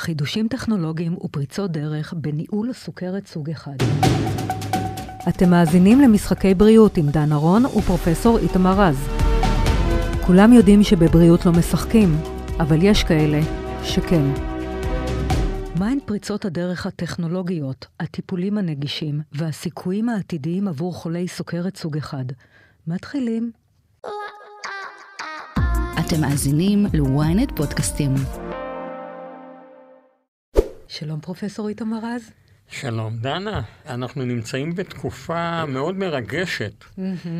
חידושים טכנולוגיים ופריצות דרך בניהול סוכרת סוג אחד. אתם מאזינים למשחקי בריאות עם דן ארון ופרופסור איתמר רז. כולם יודעים שבבריאות לא משחקים, אבל יש כאלה שכן. מהן פריצות הדרך הטכנולוגיות, הטיפולים הנגישים והסיכויים העתידיים עבור חולי סוכרת סוג אחד? מתחילים. אתם מאזינים ל-ynet פודקאסטים. שלום פרופסור איתמר רז. שלום דנה, אנחנו נמצאים בתקופה מאוד מרגשת,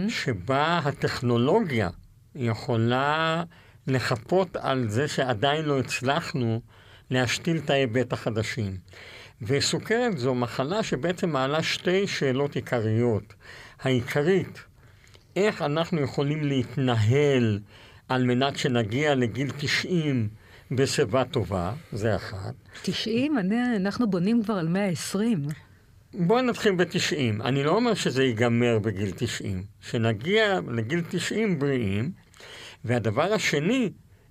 שבה הטכנולוגיה יכולה לחפות על זה שעדיין לא הצלחנו להשתיל את ההיבט החדשים. וסוכרת זו מחלה שבעצם מעלה שתי שאלות עיקריות. העיקרית, איך אנחנו יכולים להתנהל על מנת שנגיע לגיל 90 בשיבה טובה, זה אחת. 90? אני, אנחנו בונים כבר על 120. בואי נתחיל ב-90. אני לא אומר שזה ייגמר בגיל 90. שנגיע לגיל 90 בריאים. והדבר השני,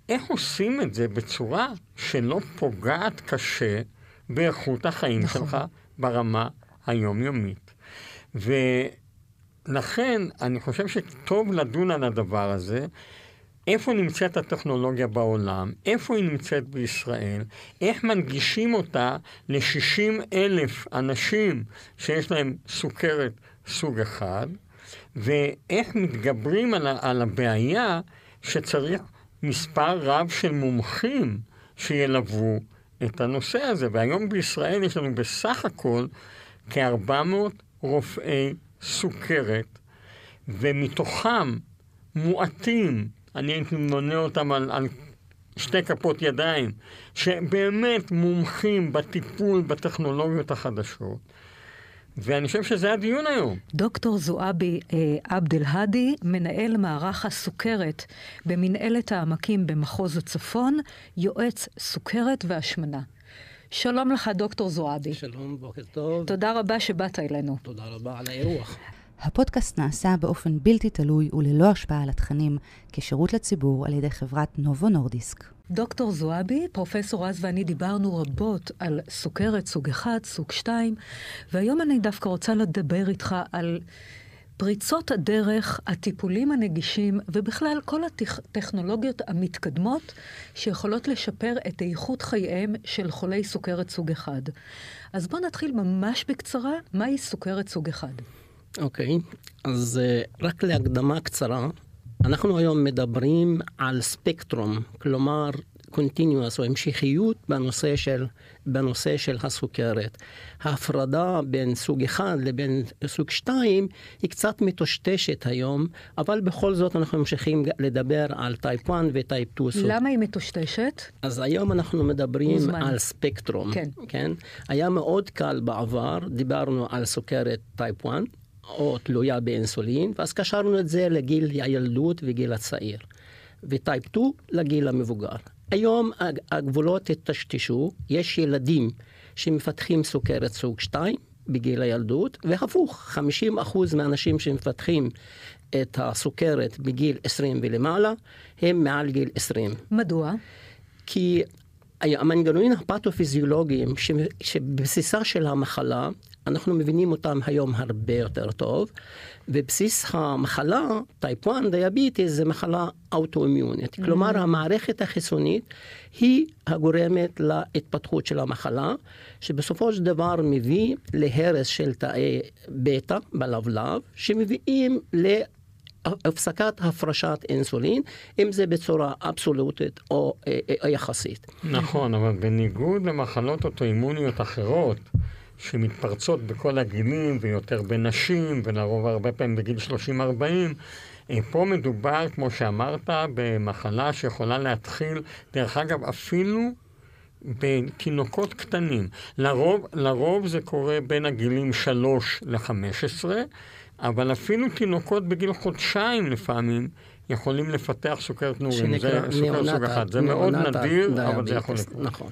איך עושים את זה בצורה שלא פוגעת קשה באיכות החיים נכון. שלך ברמה היומיומית. ולכן אני חושב שטוב לדון על הדבר הזה. איפה נמצאת הטכנולוגיה בעולם, איפה היא נמצאת בישראל, איך מנגישים אותה ל-60 אלף אנשים שיש להם סוכרת סוג אחד, ואיך מתגברים על, על הבעיה שצריך מספר רב של מומחים שילוו את הנושא הזה. והיום בישראל יש לנו בסך הכל כ-400 רופאי סוכרת, ומתוכם מועטים, אני הייתי מונה אותם על, על שתי כפות ידיים, שבאמת מומחים בטיפול בטכנולוגיות החדשות. ואני חושב שזה הדיון היום. דוקטור זועבי אה, עבד אל-האדי, מנהל מערך הסוכרת במנהלת העמקים במחוז הצפון, יועץ סוכרת והשמנה. שלום לך, דוקטור זועבי. שלום, בוקר טוב. תודה רבה שבאת אלינו. תודה רבה על האירוח. הפודקאסט נעשה באופן בלתי תלוי וללא השפעה על התכנים, כשירות לציבור על ידי חברת נובו נורדיסק. דוקטור זועבי, פרופסור רז ואני דיברנו רבות על סוכרת סוג 1, סוג 2, והיום אני דווקא רוצה לדבר איתך על פריצות הדרך, הטיפולים הנגישים, ובכלל כל הטכנולוגיות המתקדמות שיכולות לשפר את איכות חייהם של חולי סוכרת סוג 1. אז בואו נתחיל ממש בקצרה, מהי סוכרת סוג 1? אוקיי, okay. אז uh, רק להקדמה קצרה, אנחנו היום מדברים על ספקטרום, כלומר continuous או המשכיות בנושא של, בנושא של הסוכרת. ההפרדה בין סוג אחד לבין סוג שתיים היא קצת מטושטשת היום, אבל בכל זאת אנחנו ממשיכים לדבר על type 1 ו type 2. למה היא מטושטשת? אז היום אנחנו מדברים מוזמן. על ספקטרום. כן. כן. היה מאוד קל בעבר, דיברנו על סוכרת type 1. או תלויה באינסולין, ואז קשרנו את זה לגיל הילדות וגיל הצעיר. ו type 2 לגיל המבוגר. היום הגבולות היטשטשו, יש ילדים שמפתחים סוכרת סוג 2 בגיל הילדות, והפוך, 50% מהאנשים שמפתחים את הסוכרת בגיל 20 ולמעלה, הם מעל גיל 20. מדוע? כי המנגנונים הפתופיזיולוגיים שבבסיסה של המחלה אנחנו מבינים אותם היום הרבה יותר טוב, ובסיס המחלה, type 1 diabetes, זה מחלה אוטואימיונית. Mm-hmm. כלומר, המערכת החיסונית היא הגורמת להתפתחות של המחלה, שבסופו של דבר מביא להרס של תאי בטא בלבלב, שמביאים ל... הפסקת הפרשת אינסולין, אם זה בצורה אבסולוטית או אה, אה, יחסית. נכון, אבל בניגוד למחלות אוטואימוניות אחרות, שמתפרצות בכל הגילים ויותר בנשים, ולרוב הרבה פעמים בגיל 30-40. אה, פה מדובר, כמו שאמרת, במחלה שיכולה להתחיל, דרך אגב, אפילו בתינוקות קטנים. לרוב, לרוב זה קורה בין הגילים 3 ל-15, אבל אפילו תינוקות בגיל חודשיים לפעמים יכולים לפתח סוכרת נעורים, זה סוכרת סוג אחד. זה מאוד נדיר, אבל זה יכול לקרות. נכון.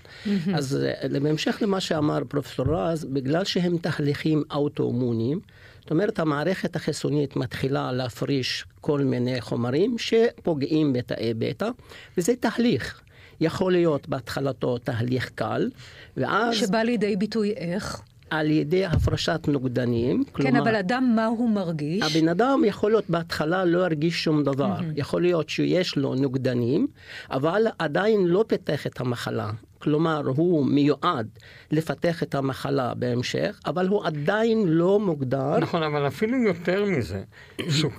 אז אה, בהמשך למה שאמר פרופסור רז, בגלל שהם תהליכים אוטואומוניים, זאת אומרת, המערכת החיסונית מתחילה להפריש כל מיני חומרים שפוגעים בתאי בטא, וזה תהליך. יכול להיות בהתחלתו תהליך קל, ואז שבא לידי ביטוי איך? על ידי הפרשת נוגדנים. כן, כלומר, אבל אדם, מה הוא מרגיש? הבן אדם יכול להיות בהתחלה לא ירגיש שום דבר. יכול להיות שיש לו נוגדנים, אבל עדיין לא פיתח את המחלה. כלומר, הוא מיועד לפתח את המחלה בהמשך, אבל הוא עדיין לא מוגדר. נכון, אבל אפילו יותר מזה,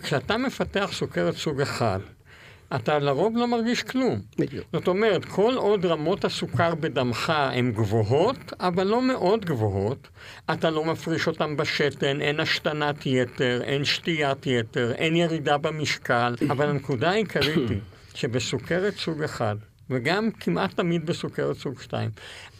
כשאתה מפתח סוכרת סוג אחד, אתה לרוב לא מרגיש כלום. בדיוק. זאת אומרת, כל עוד רמות הסוכר בדמך הן גבוהות, אבל לא מאוד גבוהות, אתה לא מפריש אותן בשתן, אין השתנת יתר, אין שתיית יתר, אין ירידה במשקל, אבל הנקודה העיקרית היא שבסוכרת סוג אחד, וגם כמעט תמיד בסוכרת סוג 2,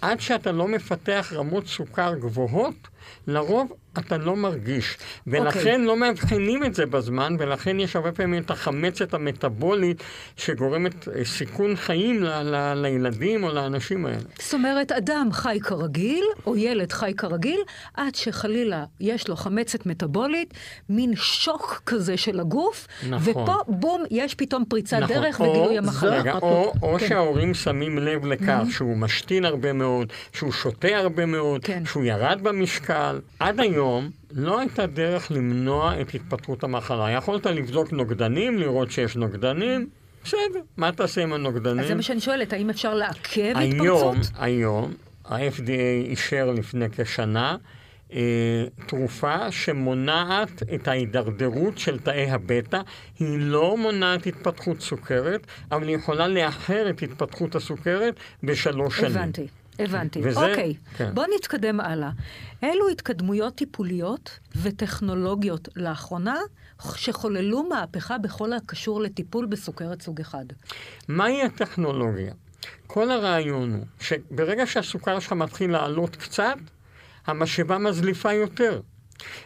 עד שאתה לא מפתח רמות סוכר גבוהות, לרוב אתה לא מרגיש. ולכן לא מאבחנים את זה בזמן, ולכן יש הרבה פעמים את החמצת המטבולית שגורמת אה, סיכון חיים ל- ל- לילדים או לאנשים האלה. זאת אומרת, אדם חי כרגיל, או ילד חי כרגיל, עד שחלילה יש לו חמצת מטבולית, מין שוק כזה של הגוף, נכון. ופה בום, יש פתאום פריצת נכון, דרך או- וגילוי המחלה. רגע, או, או כן. שההורים שמים לב לכך שהוא משתין הרבה מאוד, שהוא שותה הרבה מאוד, כן. שהוא ירד במשקל. עד היום לא הייתה דרך למנוע את התפתחות המחלה. יכולת לבדוק נוגדנים, לראות שיש נוגדנים, בסדר, מה תעשה עם הנוגדנים? אז זה מה שאני שואלת, האם אפשר לעכב היום, התפרצות? היום, ה-FDA אישר לפני כשנה אה, תרופה שמונעת את ההידרדרות של תאי הבטא. היא לא מונעת התפתחות סוכרת, אבל היא יכולה לאחר את התפתחות הסוכרת בשלוש שנים. הבנתי. הבנתי. וזה- אוקיי, כן. בוא נתקדם הלאה. אילו התקדמויות טיפוליות וטכנולוגיות לאחרונה שחוללו מהפכה בכל הקשור לטיפול בסוכרת סוג אחד? מהי הטכנולוגיה? כל הרעיון הוא שברגע שהסוכר שלך מתחיל לעלות קצת, המשאבה מזליפה יותר.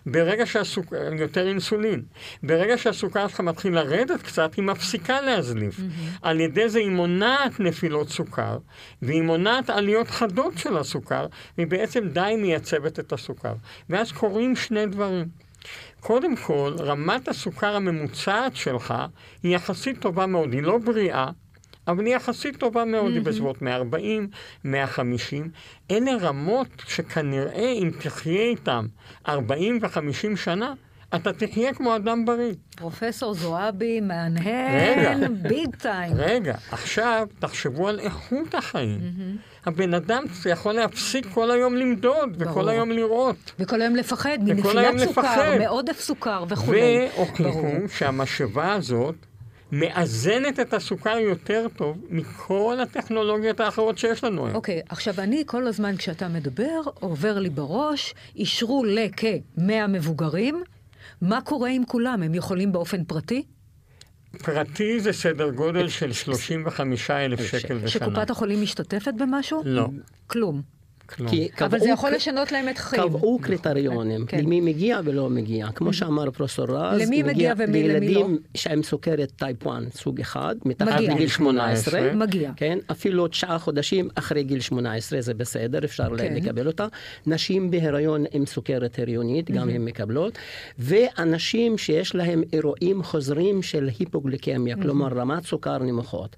ברגע שהסוכר, יותר אינסולין. ברגע שהסוכר שלך מתחיל לרדת קצת, היא מפסיקה להזליף. על ידי זה היא מונעת נפילות סוכר, והיא מונעת עליות חדות של הסוכר, והיא בעצם די מייצבת את הסוכר. ואז קורים שני דברים. קודם כל, רמת הסוכר הממוצעת שלך היא יחסית טובה מאוד, היא לא בריאה, אבל היא יחסית טובה מאוד, היא בסביבות 140, 150. אלה רמות שכנראה אם תחיה איתם 40 ו-50 שנה, אתה תחיה כמו אדם בריא. פרופסור זועבי. מהנהן ביג טיים. רגע, עכשיו תחשבו על איכות החיים. הבן אדם יכול להפסיק כל היום למדוד, וכל. היום לראות. וכל היום לפחד מנפילת סוכר, לפחד. מעודף סוכר וכולי. והוכיחו שהמשאבה הזאת מאזנת את הסוכר יותר טוב מכל הטכנולוגיות האחרות שיש לנו היום. אוקיי, עכשיו אני כל הזמן כשאתה מדבר, עובר לי בראש, אישרו לכ-100 מבוגרים, מה קורה עם כולם? הם יכולים באופן פרטי? פרטי זה סדר גודל של 35 אלף שקל בשנה. שקופת החולים משתתפת במשהו? לא, כלום. כלום. כי אבל זה קבעו יכול קר- לשנות להם את החיים. קבעו קריטריונים, כן. למי מגיע ולא מגיע. כמו שאמר פרופסור רז, למי מגיע ומי- למי לילדים לא? שהם סוכרת type 1, סוג 1, מתחת מגיע. לגיל 18, מגיע. כן, אפילו תשעה חודשים אחרי גיל 18 זה בסדר, אפשר כן. לקבל אותה. נשים בהיריון עם סוכרת הריונית, גם הן מקבלות. ואנשים שיש להם אירועים חוזרים של היפוגליקמיה, כלומר רמת סוכר נמוכות.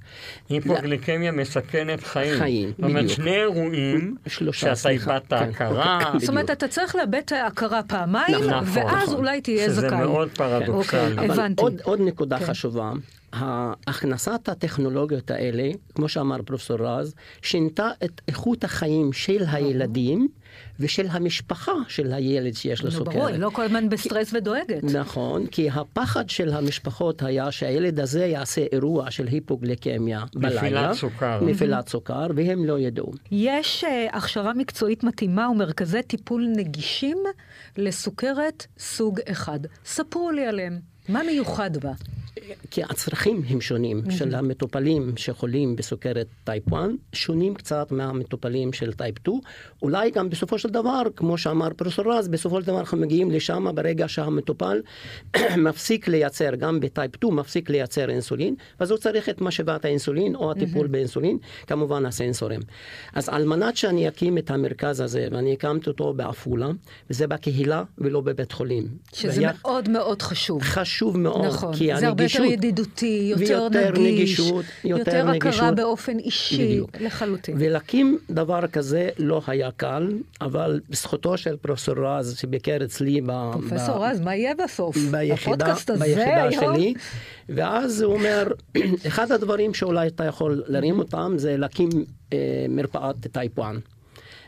היפוגליקמיה מסכנת חיים. חיים, זאת אומרת, בדיוק. שני אירועים שלושה, שאתה. איבדת כן. הכרה, בדיוק. זאת אומרת, אתה צריך לאבד את ההכרה פעמיים, נכון, ואז נכון. אולי תהיה שזה זכאי. מאוד פרדוקסלי. אוקיי, אבל הבנתי. עוד, עוד נקודה כן. חשובה, הכנסת הטכנולוגיות האלה, כמו שאמר פרופסור רז, שינתה את איכות החיים של הילדים ושל המשפחה של הילד שיש לו נו, סוכרת. ברור, היא לא כל הזמן בסטרס ודואגת. נכון, כי הפחד של המשפחות היה שהילד הזה יעשה אירוע של היפוגליקמיה בלילה. סוכר. נפילת סוכר, והם לא ידעו. יש אה, הכשרה מקצועית מתאימה ומרכזי טיפול נגישים לסוכרת סוג אחד. ספרו לי עליהם. מה מיוחד בה? כי הצרכים הם שונים של המטופלים שחולים בסוכרת type 1, שונים קצת מהמטופלים של type 2. אולי גם בסופו של דבר, כמו שאמר פרופסור רז, בסופו של דבר אנחנו מגיעים לשם ברגע שהמטופל מפסיק לייצר, גם ב type 2 מפסיק לייצר אינסולין, אז הוא צריך את משאבת האינסולין או הטיפול באינסולין, כמובן הסנסורים. אז על מנת שאני אקים את המרכז הזה, ואני הקמתי אותו בעפולה, וזה בקהילה ולא בבית חולים. שזה והיה מאוד מאוד חשוב. חשוב מאוד, נכון, כי זה הרבה יותר יותר ידידותי, יותר נגיש, נגישות, יותר יותר הכרה נגישות. באופן אישי, בדיוק. לחלוטין. ולהקים דבר כזה לא היה קל, אבל בזכותו של פרופסור רז שביקר אצלי ב... פרופסור ב- רז, מה יהיה בסוף? ביחידה, ביחידה? שלי, ואז הוא אומר, אחד הדברים שאולי אתה יכול להרים אותם זה להקים אה, מרפאת type 1.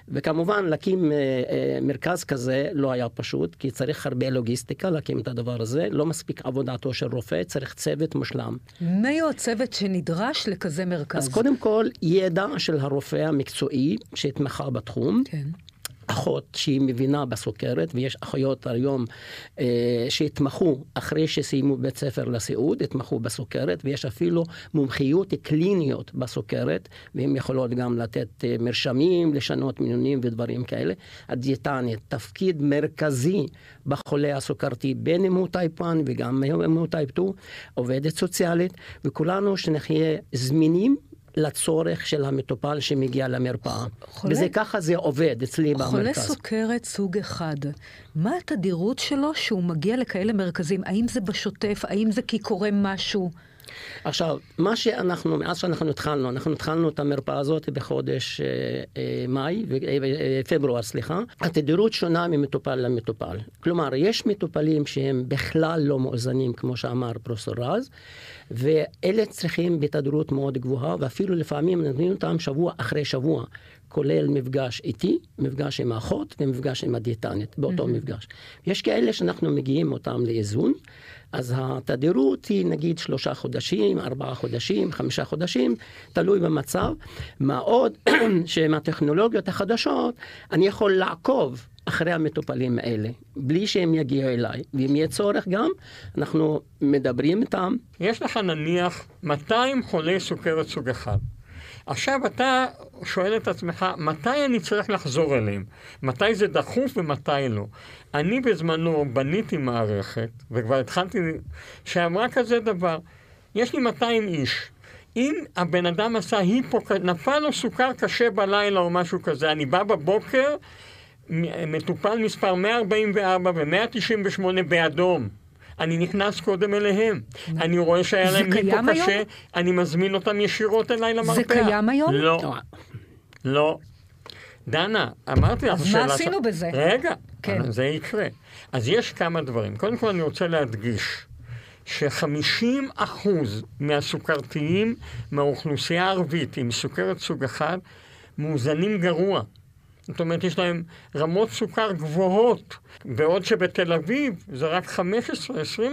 וכמובן להקים אה, אה, מרכז כזה לא היה פשוט, כי צריך הרבה לוגיסטיקה להקים את הדבר הזה, לא מספיק עבודתו של רופא, צריך צוות מושלם. מי הוא הצוות שנדרש לכזה מרכז? אז קודם כל, ידע של הרופא המקצועי שהתמחה בתחום. כן. אחות שהיא מבינה בסוכרת, ויש אחיות היום אה, שהתמחו אחרי שסיימו בית ספר לסיעוד, התמחו בסוכרת, ויש אפילו מומחיות קליניות בסוכרת, והן יכולות גם לתת אה, מרשמים, לשנות מינונים ודברים כאלה. הדיאטנית, תפקיד מרכזי בחולה הסוכרתי, בין אם הוא type 1 וגם אם הוא type 2, עובדת סוציאלית, וכולנו שנהיה זמינים. לצורך של המטופל שמגיע למרפאה. חולה- וזה ככה זה עובד אצלי חולה במרכז. סוכרת סוג אחד, מה התדירות שלו שהוא מגיע לכאלה מרכזים? האם זה בשוטף? האם זה כי קורה משהו? עכשיו, מה שאנחנו, מאז שאנחנו התחלנו, אנחנו התחלנו את המרפאה הזאת בחודש אה, אה, מאי, אה, אה, פברואר, סליחה, התדירות שונה ממטופל למטופל. כלומר, יש מטופלים שהם בכלל לא מאוזנים, כמו שאמר פרופסור רז, ואלה צריכים בתדירות מאוד גבוהה, ואפילו לפעמים נותנים אותם שבוע אחרי שבוע. כולל מפגש איתי, מפגש עם האחות ומפגש עם הדיאטנית באותו mm-hmm. מפגש. יש כאלה שאנחנו מגיעים אותם לאיזון, אז התדירות היא נגיד שלושה חודשים, ארבעה חודשים, חמישה חודשים, תלוי במצב. מה עוד שעם הטכנולוגיות החדשות אני יכול לעקוב אחרי המטופלים האלה, בלי שהם יגיעו אליי. ואם יהיה צורך גם, אנחנו מדברים איתם. יש לך נניח 200 חולי סוכרת סוג אחד. עכשיו אתה שואל את עצמך, מתי אני צריך לחזור אליהם? מתי זה דחוף ומתי לא? אני בזמנו בניתי מערכת, וכבר התחלתי, שאמרה כזה דבר, יש לי 200 איש. אם הבן אדם עשה היפו, נפל לו סוכר קשה בלילה או משהו כזה, אני בא בבוקר, מטופל מספר 144 ו-198 באדום. אני נכנס קודם אליהם. אני רואה שהיה זה להם היום? קשה, אני מזמין אותם ישירות אליי למרפאה. זה קיים היום? לא, לא. דנה, אמרתי לך אז מה שאלה- עשינו בזה? רגע, כן. זה יקרה. אז יש כמה דברים. קודם כל אני רוצה להדגיש ש-50 אחוז מהסוכרתיים מהאוכלוסייה הערבית עם סוכרת סוג אחד מאוזנים גרוע. זאת אומרת, יש להם רמות סוכר גבוהות, בעוד שבתל אביב זה רק 15-20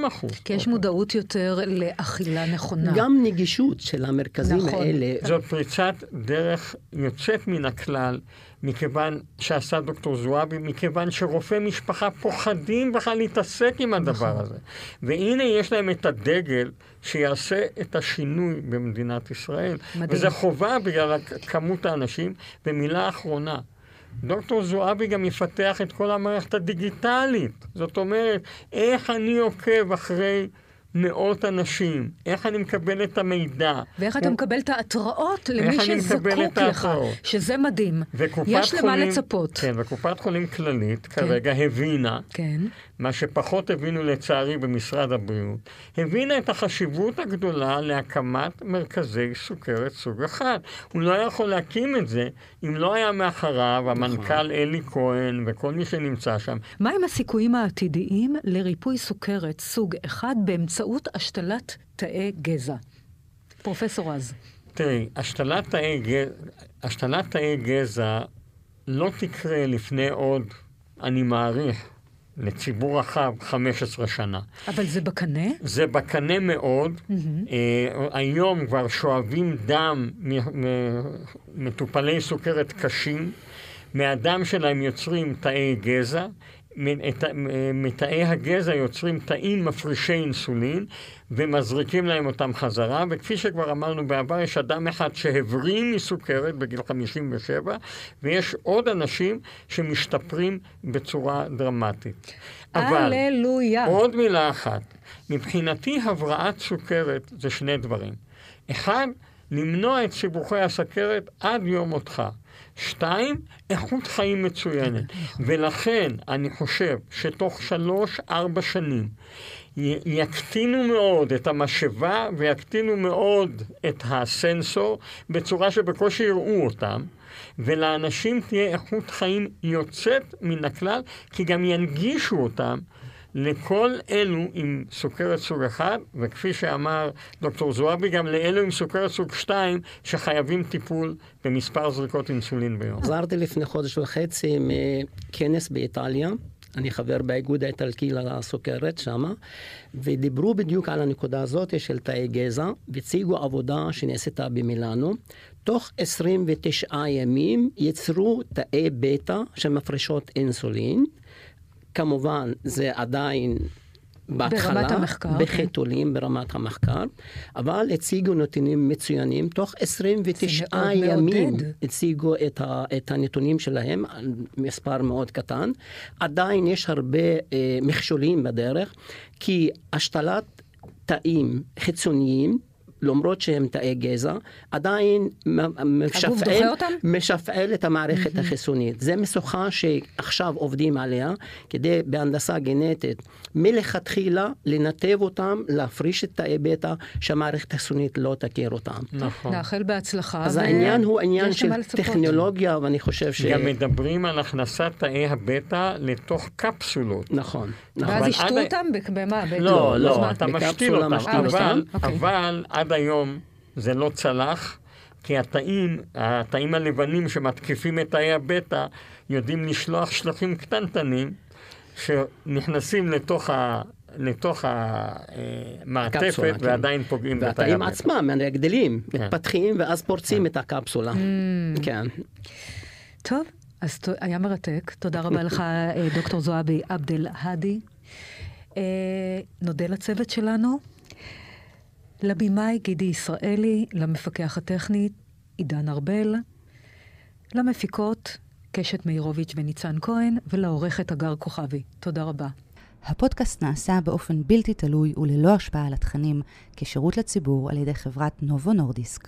אחוז. כי יש מודעות יותר לאכילה נכונה. גם נגישות של המרכזים נכון. האלה. זאת פריצת דרך יוצאת מן הכלל, מכיוון שעשה דוקטור זועבי, מכיוון שרופאי משפחה פוחדים בכלל להתעסק עם הדבר נכון. הזה. והנה יש להם את הדגל שיעשה את השינוי במדינת ישראל. מדהים. וזה חובה בגלל כמות האנשים. ומילה אחרונה, דוקטור זועבי גם יפתח את כל המערכת הדיגיטלית. זאת אומרת, איך אני עוקב אחרי מאות אנשים, איך אני מקבל את המידע. ואיך אתה הוא- מקבל את ההתראות למי שזקוק את לך? שזה מדהים. יש למה חולים, לצפות. כן, וקופת חולים כללית כרגע הבינה, כן. מה שפחות הבינו לצערי במשרד הבריאות, הבינה את החשיבות הגדולה להקמת מרכזי סוכרת סוג אחד. הוא לא יכול להקים את זה אם לא היה מאחריו המנכ"ל אלי כהן וכל מי שנמצא שם. מהם הסיכויים העתידיים לריפוי סוכרת סוג אחד באמצעות השתלת תאי גזע? פרופסור רז. תראי, השתלת תאי, גזע, השתלת תאי גזע לא תקרה לפני עוד, אני מעריך, לציבור רחב, 15 שנה. אבל זה בקנה? זה בקנה מאוד. אה, היום כבר שואבים דם ממטופלי סוכרת קשים. מהדם שלהם יוצרים תאי גזע. מתאי הגזע יוצרים תאים מפרישי אינסולין ומזריקים להם אותם חזרה, וכפי שכבר אמרנו בעבר, יש אדם אחד שהבריא מסוכרת בגיל 57, ויש עוד אנשים שמשתפרים בצורה דרמטית. אבל... הללויה. עוד מילה אחת. מבחינתי הבראת סוכרת זה שני דברים. אחד, למנוע את סיבוכי הסכרת עד יום מותך. שתיים, איכות חיים מצוינת. ולכן אני חושב שתוך שלוש-ארבע שנים, יקטינו מאוד את המשאבה ויקטינו מאוד את הסנסור בצורה שבקושי יראו אותם. ולאנשים תהיה איכות חיים יוצאת מן הכלל, כי גם ינגישו אותם לכל אלו עם סוכרת סוג אחד, וכפי שאמר דוקטור זועבי, גם לאלו עם סוכרת סוג 2 שחייבים טיפול במספר זריקות אינסולין ביום. חזרתי לפני חודש וחצי מכנס באיטליה. אני חבר באיגוד האיטלקי לסוכרת שמה, ודיברו בדיוק על הנקודה הזאת של תאי גזע, והציגו עבודה שנעשתה במילאנו. תוך 29 ימים יצרו תאי בטא שמפרישות אינסולין. כמובן, זה עדיין בהתחלה, ברמת המחקר, בחיתולים כן. ברמת המחקר, אבל הציגו נתונים מצוינים, תוך 29 ימים מעודד. הציגו את, ה, את הנתונים שלהם, מספר מאוד קטן. עדיין יש הרבה אה, מכשולים בדרך, כי השתלת תאים חיצוניים, למרות שהם תאי גזע, עדיין משפעל, משפעל את המערכת mm-hmm. החיסונית. זה משוכה שעכשיו עובדים עליה, כדי בהנדסה גנטית, מלכתחילה לנתב אותם, להפריש את תאי בטא, שהמערכת החיסונית לא תכיר אותם. נכון. נאחל בהצלחה. אז ו... העניין הוא עניין של טכנולוגיה, ואני חושב ש... גם מדברים על הכנסת תאי הבטא לתוך קפסולות. נכון. נכון. ואז ישתו אותם? במה? לא, לא, אתה משתיל אותם, אבל אבל עד היום זה לא צלח, כי התאים, התאים הלבנים שמתקיפים את תאי הבטא, יודעים לשלוח שלוחים קטנטנים שנכנסים לתוך ה... לתוך המעטפת כן. ועדיין פוגעים בתאי הבטא. והתאים עצמם גדלים, כן. מתפתחים ואז פורצים כן. את הקפסולה. Mm. כן. טוב, אז היה מרתק. תודה רבה לך, אה, דוקטור זועבי עבד אל האדי. אה, נודה לצוות שלנו. לבמאי גידי ישראלי, למפקח הטכני עידן ארבל, למפיקות קשת מאירוביץ' וניצן כהן, ולעורכת אגר כוכבי. תודה רבה. הפודקאסט נעשה באופן בלתי תלוי וללא השפעה על התכנים, כשירות לציבור על ידי חברת נובו נורדיסק.